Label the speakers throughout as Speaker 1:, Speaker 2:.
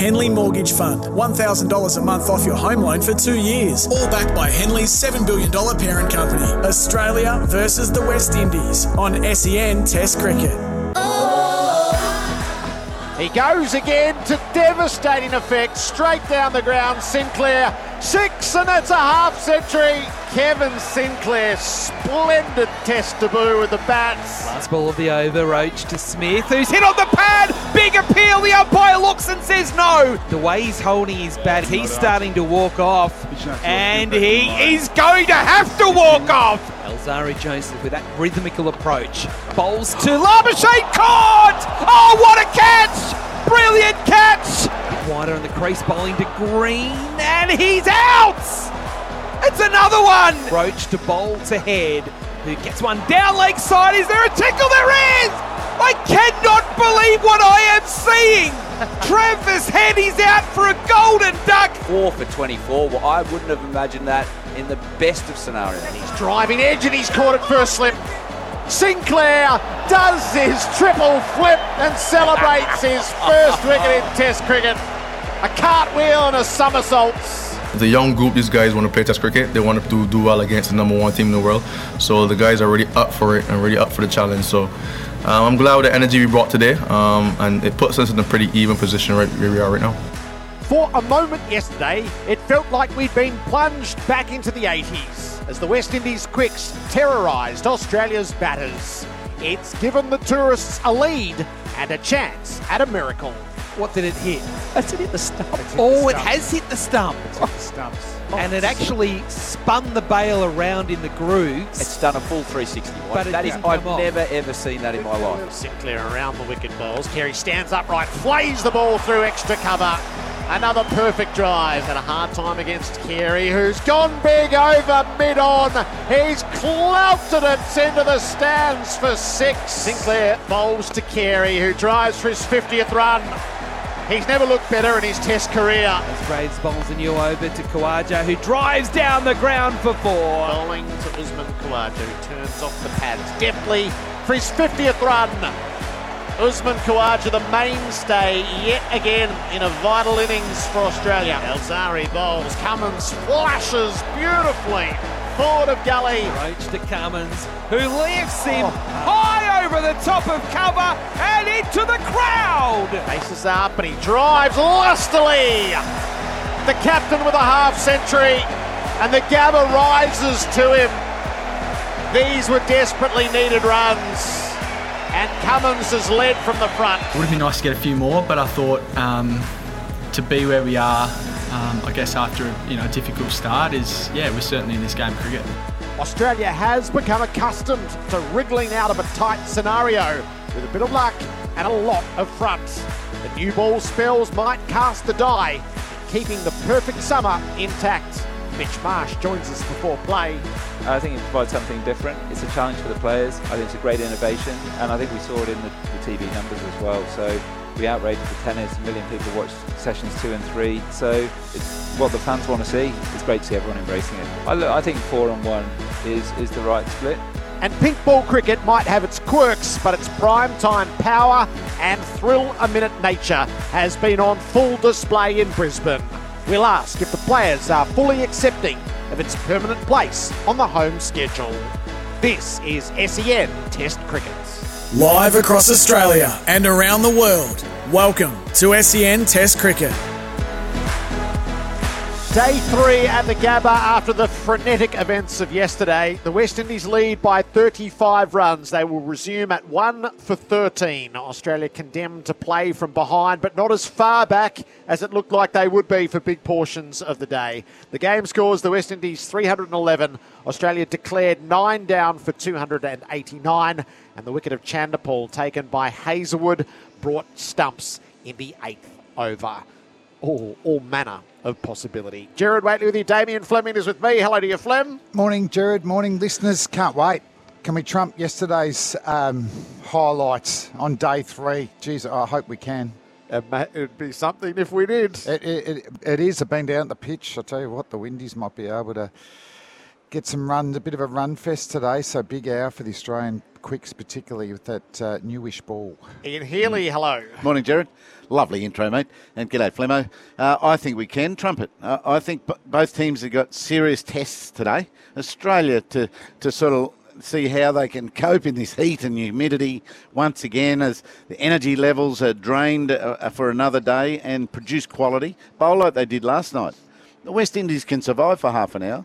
Speaker 1: Henley Mortgage Fund. $1,000 a month off your home loan for two years. All backed by Henley's $7 billion parent company. Australia versus the West Indies on SEN Test Cricket.
Speaker 2: He goes again to devastating effect, straight down the ground. Sinclair, six, and that's a half century. Kevin Sinclair, splendid test debut with the bats.
Speaker 3: Last ball of the over, Roach to Smith, who's hit on the pad. Big appeal. The umpire looks and says no. The way he's holding his bat, he's starting to walk off, and he is going to have to walk off. Alzarri Joseph with that rhythmical approach. Bowls to Labuschagne, caught! Oh, what a catch! Brilliant catch! Wider on the crease, bowling to Green, and he's out! It's another one! Roach to bowl to head, who gets one down leg side. Is there a tickle? There is! I cannot believe what I am seeing! Travis Head is out for a golden duck!
Speaker 4: Four for 24. Well, I wouldn't have imagined that in the best of scenarios.
Speaker 2: He's driving edge and he's caught it first slip. Sinclair does his triple flip and celebrates his first wicket in Test cricket. A cartwheel and a somersault.
Speaker 5: The young group, these guys want to play Test cricket. They want to do, well against the number one team in the world. So the guys are really up for it and really up for the challenge. So um, I'm glad with the energy we brought today, um, and it puts us in a pretty even position right where we are right now.
Speaker 2: For a moment yesterday, it felt like we'd been plunged back into the 80s as the West Indies quicks terrorised Australia's batters. It's given the tourists a lead and a chance at a miracle.
Speaker 3: What did it hit?
Speaker 2: Has it hit the stump?
Speaker 3: Oh, it has hit the stump.
Speaker 2: the stumps.
Speaker 3: And it actually spun the bail around in the grooves.
Speaker 4: It's done a full 360.
Speaker 3: But it
Speaker 4: that is,
Speaker 3: didn't
Speaker 4: I've
Speaker 3: come off.
Speaker 4: never ever seen that in my life.
Speaker 2: Sinclair around the wicket balls. Carey stands upright, flays the ball through extra cover. Another perfect drive. and a hard time against Carey, who's gone big over mid on. He's clouted it into the stands for six. Sinclair bowls to Carey, who drives for his 50th run. He's never looked better in his Test career.
Speaker 3: As Greaves bowls a new over to Khawaja, who drives down the ground for four.
Speaker 2: Bowling to Usman Khawaja, who turns off the pads deftly for his 50th run. Usman Khawaja, the mainstay yet again in a vital innings for Australia. Alzarri bowls, Cummins flashes beautifully forward of Gully.
Speaker 3: Roach to Cummins, who lifts him high over the top of cover and into the crowd.
Speaker 2: Faces up and he drives lustily. The captain with a half century and the Gabba rises to him. These were desperately needed runs. And Cummins has led from the front.
Speaker 6: It Would have been nice to get a few more, but I thought um, to be where we are, um, I guess after you know a difficult start, is yeah, we're certainly in this game of cricket.
Speaker 2: Australia has become accustomed to wriggling out of a tight scenario with a bit of luck and a lot of front. The new ball spells might cast the die, keeping the perfect summer intact. Mitch Marsh joins us before play.
Speaker 4: I think it provides something different. It's a challenge for the players. I think it's a great innovation, and I think we saw it in the, the TV numbers as well. So we outrated the tennis. A million people watched sessions two and three. So it's what the fans want to see. It's great to see everyone embracing it. I, look, I think four on one is is the right split.
Speaker 2: And pink ball cricket might have its quirks, but its prime time power and thrill a minute nature has been on full display in Brisbane. We'll ask if the players are fully accepting of its permanent place on the home schedule. This is SEN Test Cricket.
Speaker 1: Live across Australia and around the world. Welcome to SEN Test Cricket.
Speaker 2: Day three at the Gabba after the frenetic events of yesterday. The West Indies lead by 35 runs. They will resume at 1 for 13. Australia condemned to play from behind, but not as far back as it looked like they would be for big portions of the day. The game scores the West Indies 311. Australia declared 9 down for 289. And the wicket of Chanderpaul taken by Hazlewood brought stumps in the eighth over. All, all manner of possibility. Gerard Whateley with you. Damien Fleming is with me. Hello to you, Flem.
Speaker 7: Morning, Gerard. Morning, listeners. Can't wait. Can we trump yesterday's um, highlights on day three? Geez, I hope we can.
Speaker 2: It'd be something if we did.
Speaker 7: It, it, it, it is. I've been down at the pitch. I tell you what, the Windies might be able to get some runs, a bit of a run fest today. So big hour for the Australian quicks, particularly with that uh, newish ball.
Speaker 2: Ian Healy, hello.
Speaker 8: Morning, Gerard. Lovely intro, mate. And g'day, Flemo. Uh, I think we can trumpet. Uh, I think b- both teams have got serious tests today. Australia to, to sort of see how they can cope in this heat and humidity once again as the energy levels are drained uh, for another day and produce quality. Bowl like they did last night. The West Indies can survive for half an hour,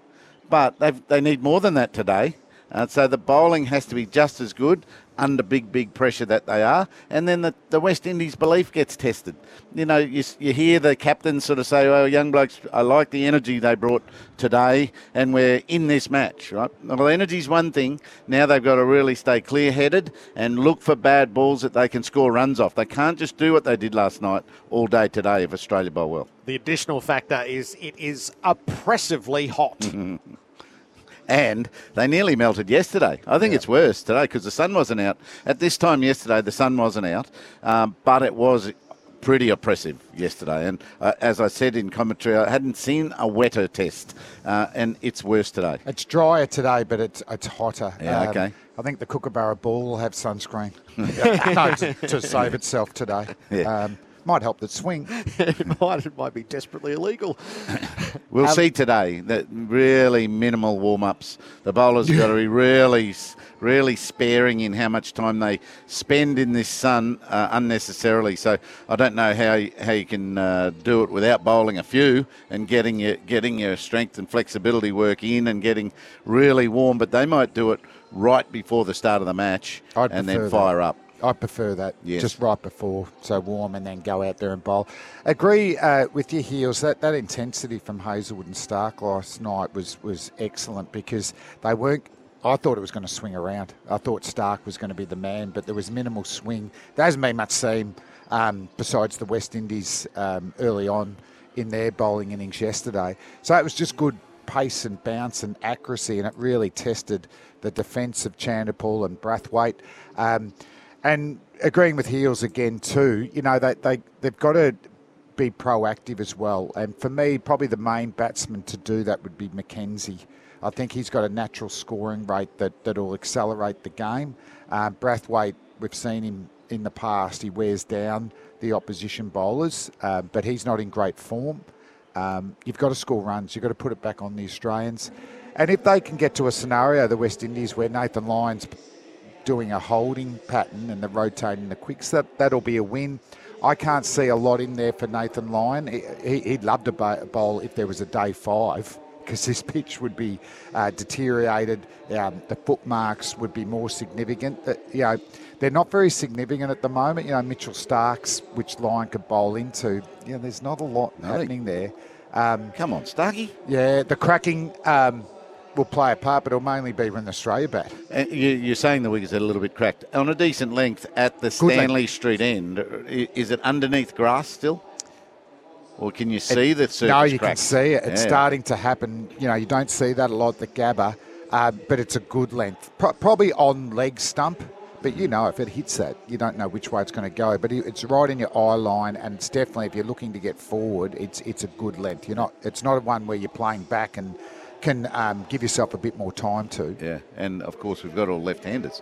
Speaker 8: but they they need more than that today. Uh, so the bowling has to be just as good under big, big pressure that they are. And then the, the West Indies belief gets tested. You know, you, you hear the captain sort of say, well, young blokes, I like the energy they brought today, and we're in this match, right? Well, energy's one thing. Now they've got to really stay clear headed and look for bad balls that they can score runs off. They can't just do what they did last night all day today if Australia bowl well.
Speaker 2: The additional factor is it is oppressively hot.
Speaker 8: and they nearly melted yesterday. I think yeah. it's worse today because the sun wasn't out. At this time yesterday, the sun wasn't out, um, but it was pretty oppressive yesterday. And uh, as I said in commentary, I hadn't seen a wetter test, uh, and it's worse today.
Speaker 7: It's drier today, but it's it's hotter.
Speaker 8: Yeah, um, okay.
Speaker 7: I think the Kookaburra Ball will have sunscreen no, to, to, save itself today. Yeah. Um, might help the swing.
Speaker 2: it might. It might be desperately illegal.
Speaker 8: we'll um, see today that really minimal warm ups. The bowlers have got to be really, really sparing in how much time they spend in this sun uh, unnecessarily. So I don't know how you, how you can uh, do it without bowling a few and getting your getting your strength and flexibility work in and getting really warm. But they might do it right before the start of the match
Speaker 7: I'd
Speaker 8: and then fire
Speaker 7: that.
Speaker 8: up.
Speaker 7: I prefer that yes. just right before, so warm, and then go out there and bowl. Agree uh, with your heels that that intensity from Hazlewood and Starc last night was was excellent because they weren't. I thought it was going to swing around. I thought Starc was going to be the man, but there was minimal swing. There hasn't been much seen um, besides the West Indies um, early on in their bowling innings yesterday. So it was just good pace and bounce and accuracy, and it really tested the defence of Chanderpaul and Brathwaite. Um, and agreeing with Heels again too, you know, they, they, they've got to be proactive as well. And for me, probably the main batsman to do that would be McKenzie. I think he's got a natural scoring rate that, that'll accelerate the game. Uh, Brathwaite, we've seen him in the past, he wears down the opposition bowlers, uh, but he's not in great form. Um, you've got to score runs, you've got to put it back on the Australians. And if they can get to a scenario, the West Indies, where Nathan Lyon's doing a holding pattern and the rotating the quicks, that, that'll be a win. I can't see a lot in there for Nathan Lyon. He, would love to bowl if there was a day five because his pitch would be uh, deteriorated. Um, the footmarks would be more significant. Uh, you know, they're not very significant at the moment. You know, Mitchell Starc's, which Lyon could bowl into. You know, there's not a lot happening there.
Speaker 8: Um, Come on, Starkey.
Speaker 7: Yeah, the cracking. Um, will play a part, but it'll mainly be when Australia bat.
Speaker 8: And you, are saying the wickets are a little bit cracked. On a decent length at the Good Stanley length. Street end, is it underneath grass still? Or can you see it, the surface
Speaker 7: No, you
Speaker 8: crack?
Speaker 7: can see it. It's yeah. starting to happen. You know, you don't see that a lot at the Gabba, uh, but it's a good length. Pro- probably on leg stump, but you know, if it hits that, you don't know which way it's going to go. But it's right in your eye line, and it's definitely if you're looking to get forward, it's it's a good length. You're not. It's not one where you're playing back and can um, give yourself a bit more time to.
Speaker 8: Yeah, and of course we've got all left-handers.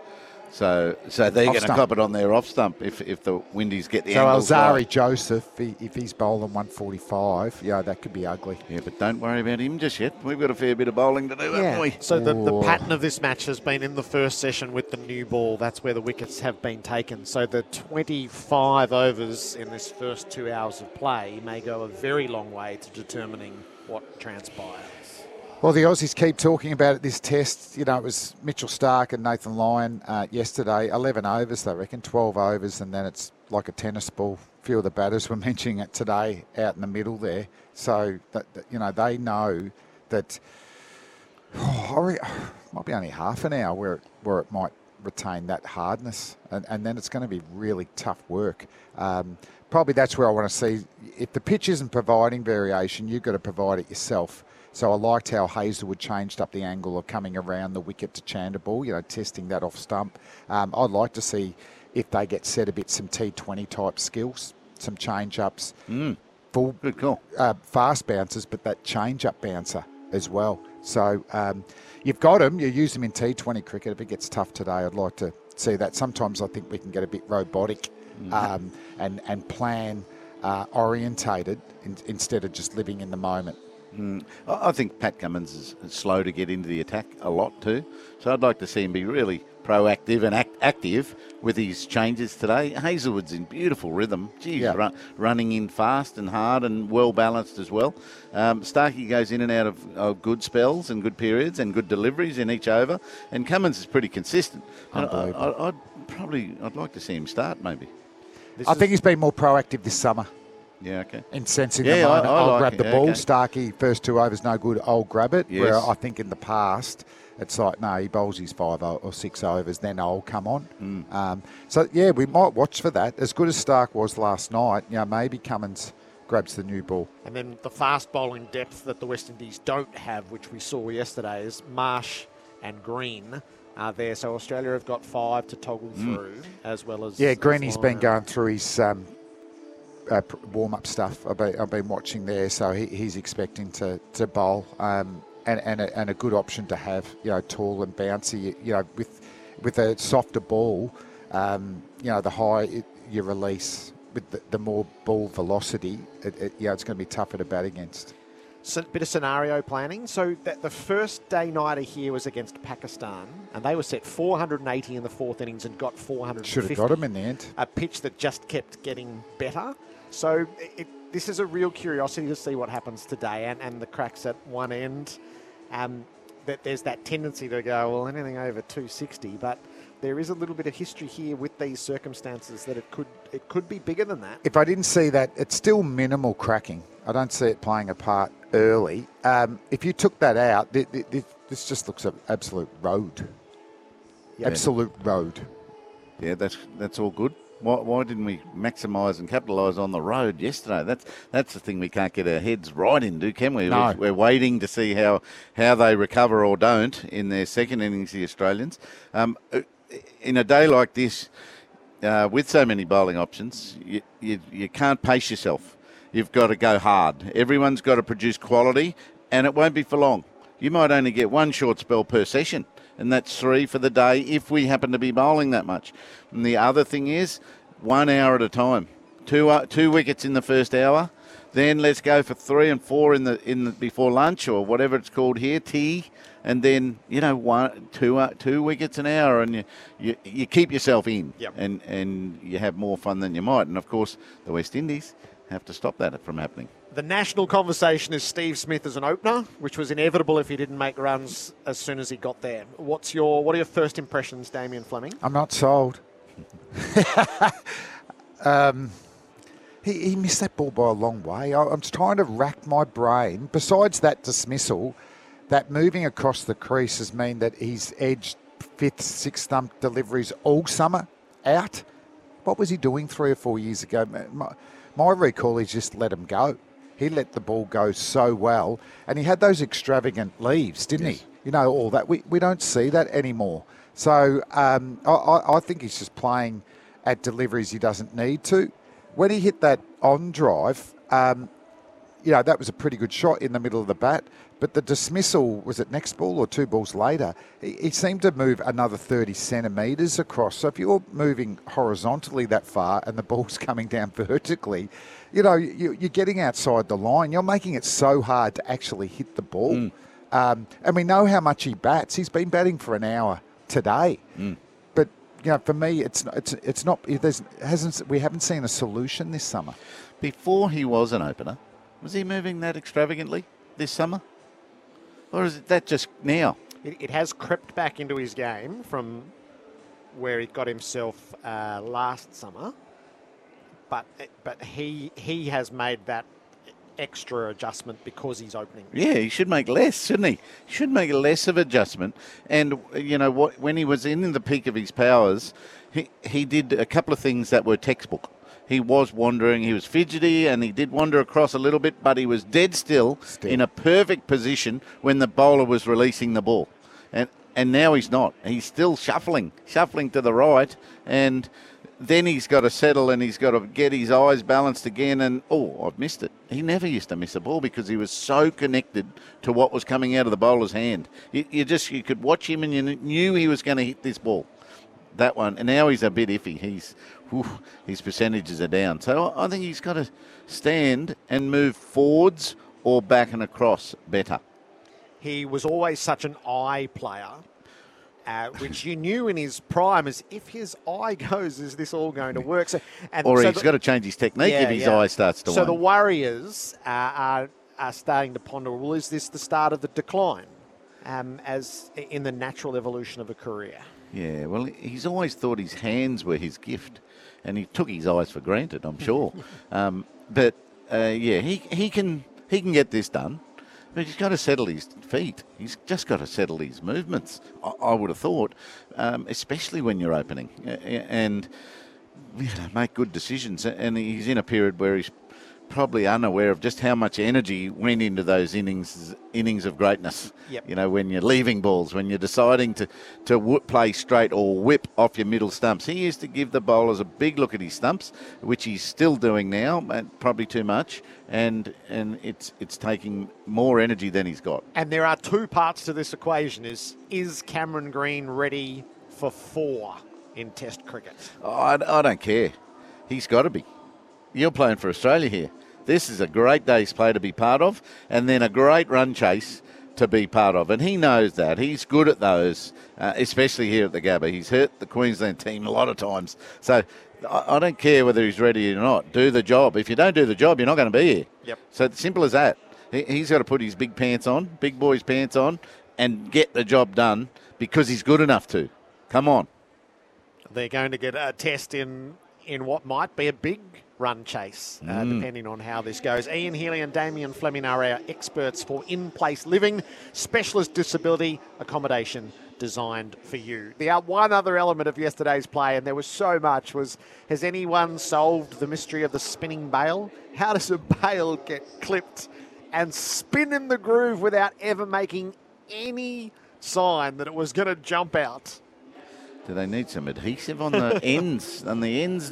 Speaker 8: So, so they're going to cop it on their off stump if, if the Windies get the
Speaker 7: so Alzarri right. Joseph, if he's bowling 145, yeah, that could be ugly.
Speaker 8: Yeah, but don't worry about him just yet. We've got a fair bit of bowling to do, yeah. haven't we?
Speaker 2: So the, the pattern of this match has been in the first session with the new ball. That's where the wickets have been taken. So the 25 overs in this first two hours of play may go a very long way to determining what transpires.
Speaker 7: Well, the Aussies keep talking about it this test. You know, it was Mitchell Starc and Nathan Lyon uh, yesterday. 11 overs, they reckon, 12 overs, and then it's like a tennis ball. A few of the batters were mentioning it today out in the middle there. So, that, that you know, they know that oh, might be only half an hour where it, where it might retain that hardness, and, and then it's going to be really tough work. Um, probably that's where I want to see. If the pitch isn't providing variation, you've got to provide it yourself. So I liked how Hazlewood changed up the angle of coming around the wicket to Chanderpaul, you know, testing that off stump. Um, I'd like to see if they get set a bit some T20 type skills, some change ups.
Speaker 8: Mm.
Speaker 7: Full,
Speaker 8: Good call.
Speaker 7: Uh, fast bouncers, but that change up bouncer. as well. So um, you've got them. You use them in T20 cricket. If it gets tough today, I'd like to see that. Sometimes I think we can get a bit robotic um, and and plan uh, orientated in, instead of just living in the moment.
Speaker 8: Mm. I I think Pat Cummins is is slow to get into the attack a lot too. So I'd like to see him be really proactive and act- active with his changes today. Hazlewood's in beautiful rhythm. Geez,
Speaker 7: Yeah.
Speaker 8: run, running in fast and hard and well balanced as well. Um, Starkey goes in and out of, of good spells and good periods and good deliveries in each over. And Cummins is pretty consistent. And I,
Speaker 7: Unbelievable.
Speaker 8: I, I'd probably I'd like to see him start maybe.
Speaker 7: I think he's been more proactive this summer
Speaker 8: Yeah, okay.
Speaker 7: And sensing
Speaker 8: Yeah,
Speaker 7: the
Speaker 8: I-
Speaker 7: moment.
Speaker 8: I
Speaker 7: I'll
Speaker 8: like
Speaker 7: grab
Speaker 8: it.
Speaker 7: the
Speaker 8: Yeah,
Speaker 7: ball.
Speaker 8: okay.
Speaker 7: Starkey, first two overs, no good. I'll grab it. Where I think in the past, it's like, no, he bowls his five or six overs, then I'll come on.
Speaker 8: Hmm.
Speaker 7: Um, so, yeah, we might watch for that. As good as Starc was last night, you know, maybe Cummins grabs the new ball.
Speaker 2: And then the fast bowling depth that the West Indies don't have, which we saw yesterday, is Marsh and Green are there. So Australia have got five to toggle through, as well as.
Speaker 7: Yeah, Greeny's been going through his um, uh, warm up stuff. I've been, I've been watching there, so he, he's expecting to, to bowl um, and, and, a, and a good option to have, you know, tall and bouncy, you know, with, with a softer ball, um, you know, the higher it, you release. With the, the more ball velocity, it, it, you know, it's going to be tougher to bat against.
Speaker 2: Bit of scenario planning. So that the first day nighter here was against Pakistan, and they were set 480 in the fourth innings and got 450.
Speaker 7: Should have got him in the end.
Speaker 2: a pitch that just kept getting better. So it, this is a real curiosity to see what happens today, and, and the cracks at one end. Um, that there's that tendency to go well anything over 260, but there is a little bit of history here with these circumstances that it could it could be bigger than that.
Speaker 7: if I didn't see that, it's still minimal cracking. I don't see it playing a part early. Um, if you took that out, th- th- th- this just looks an absolute road.
Speaker 2: Yeah.
Speaker 7: Absolute road.
Speaker 8: Yeah, that's that's all good. Why, why didn't we maximise and capitalise on the road yesterday? That's that's the thing we can't get our heads right into, can we?
Speaker 7: No.
Speaker 8: We're, we're waiting to see how how they recover or don't in their second innings, the Australians. Um, uh, in a day like this, uh, with so many bowling options, you, you, you can't pace yourself. You've got to go hard. Everyone's got to produce quality, and it won't be for long. You might only get one short spell per session, and that's three for the day if we happen to be bowling that much. And the other thing is, one hour at a time. Two uh, two wickets in the first hour, then let's go for three and four in the in the, before lunch or whatever it's called here, tea, and then you know one two uh, two wickets an hour, and you you, you keep yourself in,
Speaker 2: Yep.
Speaker 8: and and you have more fun than you might. And of course, the West Indies have to stop that from happening.
Speaker 2: The national conversation is Steve Smith as an opener, which was inevitable if he didn't make runs as soon as he got there. What's your what are your first impressions, Damien Fleming?
Speaker 7: I'm not sold. um, he, he missed that ball by a long way. I, I'm trying to rack my brain. Besides that dismissal, that moving across the crease has mean that he's edged fifth, sixth stump deliveries all summer out. What was he doing three or four years ago? My, my recall is just let him go. He let the ball go so well, and he had those extravagant leaves, didn't he? You know, all that. We, we don't see that anymore. So um, I, I I think he's just playing at deliveries he doesn't need to. When he hit that on drive, um, you know, that was a pretty good shot in the middle of the bat. But the dismissal was it next ball or two balls later? He, he seemed to move another 30 centimetres across. So if you're moving horizontally that far and the ball's coming down vertically, you know, you, you're getting outside the line. You're making it so hard to actually hit the ball. Um, and we know how much he bats. He's been batting for an hour today. But you know, for me, it's it's it's not. There's hasn't we haven't seen a solution this summer.
Speaker 8: Before he was an opener, was he moving that extravagantly this summer, or is it that just now?
Speaker 2: It, it has crept back into his game from where he got himself uh, last summer, but but he he has made that extra adjustment because he's opening.
Speaker 8: Yeah, he should make less, shouldn't he? He should make less of adjustment. And you know what? When he was in the peak of his powers, he he did a couple of things that were textbook. He was wandering, he was fidgety, and he did wander across a little bit, but he was dead still,
Speaker 7: Still.
Speaker 8: in a perfect position when the bowler was releasing the ball. And and now he's not. He's still shuffling, shuffling to the right, and then he's got to settle and he's got to get his eyes balanced again. And oh, I've missed it. He never used to miss a ball because he was so connected to what was coming out of the bowler's hand. You, you just you could watch him and you knew he was going to hit this ball. That one, and now he's a bit iffy. He's whew, his percentages are down. So I think he's got to stand and move forwards or back and across better.
Speaker 2: He was always such an eye player uh, which you knew in his prime is if his eye goes, is this all going to work? So,
Speaker 8: and or so he's the, got to change his technique yeah, if his yeah. eye starts to.
Speaker 2: So the Warriors uh, are are starting to ponder. Well, is this the start of the decline, um, as in the natural evolution of a career?
Speaker 8: Yeah. Well, he's always thought his hands were his gift, and he took his eyes for granted. I'm sure. um, but uh, yeah, he he can he can get this done. But he's got to settle his feet. He's just got to settle his movements, I, I would have thought, um, especially when you're opening. And you know, make good decisions. And he's in a period where he's probably unaware of just how much energy went into those innings innings of greatness.
Speaker 2: Yep.
Speaker 8: You know, when you're leaving balls, when you're deciding to to play straight or whip off your middle stumps. He used to give the bowlers a big look at his stumps, which he's still doing now, probably too much, and and it's it's taking more energy than he's got.
Speaker 2: And there are two parts to this equation: is is Cameron Green ready for four in Test cricket?
Speaker 8: Oh, I, I don't care. He's got to be. You're playing for Australia here. This is a great day's play to be part of, and then a great run chase to be part of. And he knows that. He's good at those, uh, especially here at the Gabba. He's hurt the Queensland team a lot of times. So I, I, don't care whether he's ready or not. Do the job. If you don't do the job, you're not going to be here.
Speaker 2: Yep.
Speaker 8: So it's simple as that. He, he's got to put his big pants on, big boy's pants on, and get the job done because he's good enough to. Come on.
Speaker 2: They're going to get a test in in what might be a big run chase, uh, mm. depending on how this goes. Ian Healy and Damien Fleming are our experts for in place living, specialist disability accommodation designed for you. The uh, one other element of yesterday's play, and there was so much, was has anyone solved the mystery of the spinning bail? How does a bail get clipped and spin in the groove without ever making any sign that it was going to jump out?
Speaker 8: Do they need some adhesive on the ends? On the ends,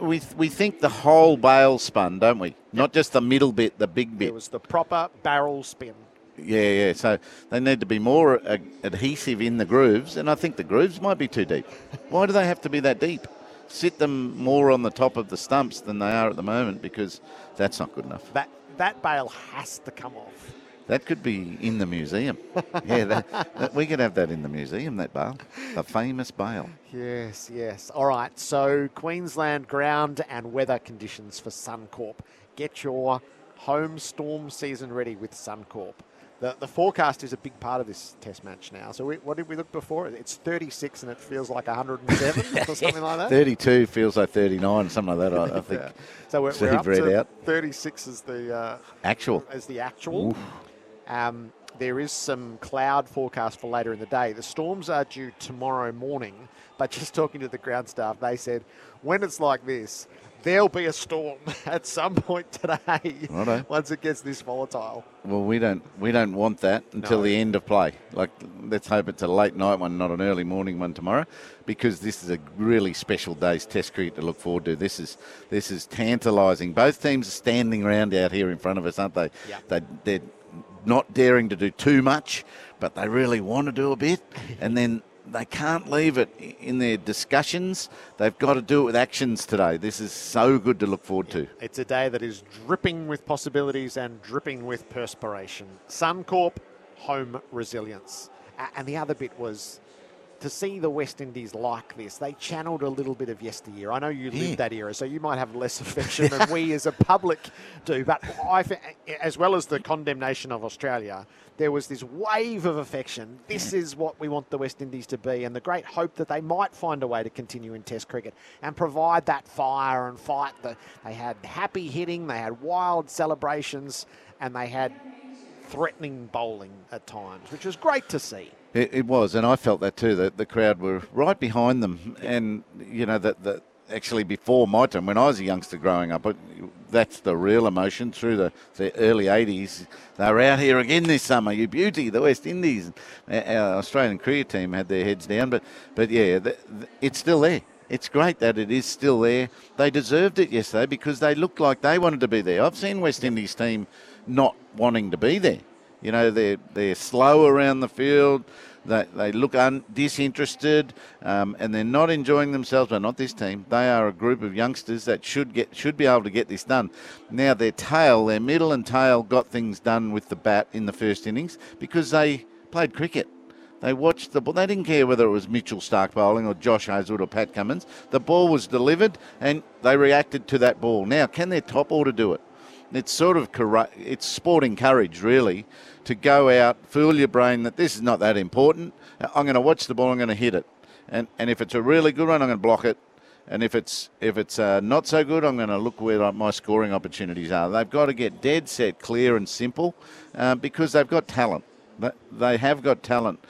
Speaker 8: we we think the whole bail spun, don't we? Not just the middle bit, the big bit.
Speaker 2: It was the proper barrel spin.
Speaker 8: Yeah, yeah. So they need to be more uh, adhesive in the grooves, and I think the grooves might be too deep. Why do they have to be that deep? Sit them more on the top of the stumps than they are at the moment, because that's not good enough.
Speaker 2: That that bail has to come off.
Speaker 8: That could be in the museum. yeah, that, that, we could have that in the museum, that bail. The famous bail.
Speaker 2: Yes, yes. All right, so Queensland ground and weather conditions for Suncorp. Get your home storm season ready with Suncorp. The, the forecast is a big part of this test match now. So we, what did we look before? It's 36 and it feels like 107 or something like that.
Speaker 8: 32 feels like 39, something like that. I, I think. yeah.
Speaker 2: So we're, we're up to out. 36 is the uh,
Speaker 8: actual.
Speaker 2: As the actual. Oof. Um, there is some cloud forecast for later in the day. The storms are due tomorrow morning, but just talking to the ground staff, they said when it's like this, there'll be a storm at some point today Righto. once it gets this volatile.
Speaker 8: Well, we don't we don't want that until no. the end of play. Like, let's hope it's a late night one, not an early morning one tomorrow, because this is a really special day's Test cricket to look forward to. This is this is tantalising. Both teams are standing around out here in front of us, aren't they?
Speaker 2: Yeah.
Speaker 8: They, they're not daring to do too much, but they really want to do a bit. and then they can't leave it in their discussions. They've got to do it with actions today. This is so good to look forward to.
Speaker 2: It's a day that is dripping with possibilities and dripping with perspiration. Suncorp, home resilience. And the other bit was to see the West Indies like this, they channeled a little bit of yesteryear. I know you yeah. lived that era, so you might have less affection than we as a public do. But I, as well as the condemnation of Australia, there was this wave of affection. This is what we want the West Indies to be, and the great hope that they might find a way to continue in Test cricket and provide that fire and fight. That they had happy hitting, they had wild celebrations, and they had threatening bowling at times, which was great to see.
Speaker 8: It, it, was, and I felt that too. That the crowd were right behind them, and you know that that actually before my time, when I was a youngster growing up, that's the real emotion through the, the early 80s. They were out here again this summer, you beauty, the West Indies. Our Australian cricket team had their heads down, but, but yeah, the, the, it's still there. it's great that it is still there. They deserved it yesterday because they looked like they wanted to be there. I've seen West Indies team not wanting to be there. You know, they're they're slow around the field. They, they look un, disinterested um, and they're not enjoying themselves. But not this team. They are a group of youngsters that should get should be able to get this done. Now their tail, their middle and tail, got things done with the bat in the first innings because they played cricket. They watched the ball. They didn't care whether it was Mitchell Starc bowling or Josh Hazlewood or Pat Cummins. The ball was delivered and they reacted to that ball. Now, can their top order do it? It's sort of it's sporting courage, really, to go out, fool your brain that this is not that important. I'm going to watch the ball. I'm going to hit it, and and if it's a really good one, I'm going to block it. And if it's if it's uh, not so good, I'm going to look where my scoring opportunities are. They've got to get dead set, clear, and simple uh, because they've got talent. They have got talent,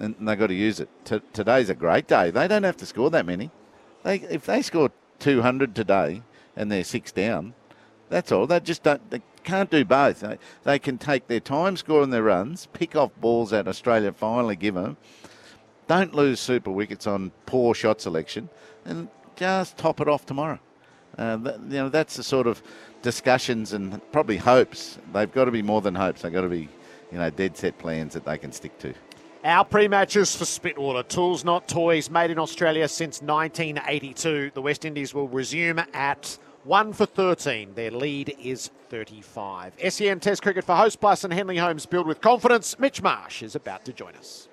Speaker 8: and they've got to use it. T- today's a great day. They don't have to score that many. They if they score 200 today and they're six down, that's all. They just don't. They can't do both. They, they can take their time scoring their runs, pick off balls that Australia finally give them. Don't lose super wickets on poor shot selection, and just top it off tomorrow. Uh, you know that's the sort of discussions and probably hopes. They've got to be more than hopes. They've got to be, you know, dead set plans that they can stick to.
Speaker 2: Our pre-matches for Spitwater. Tools, not toys, made in Australia since 1982. The West Indies will resume at 1 for 13. Their lead is 35. SEN Test Cricket for Hostplus and Henley Homes build with confidence. Mitch Marsh is about to join us.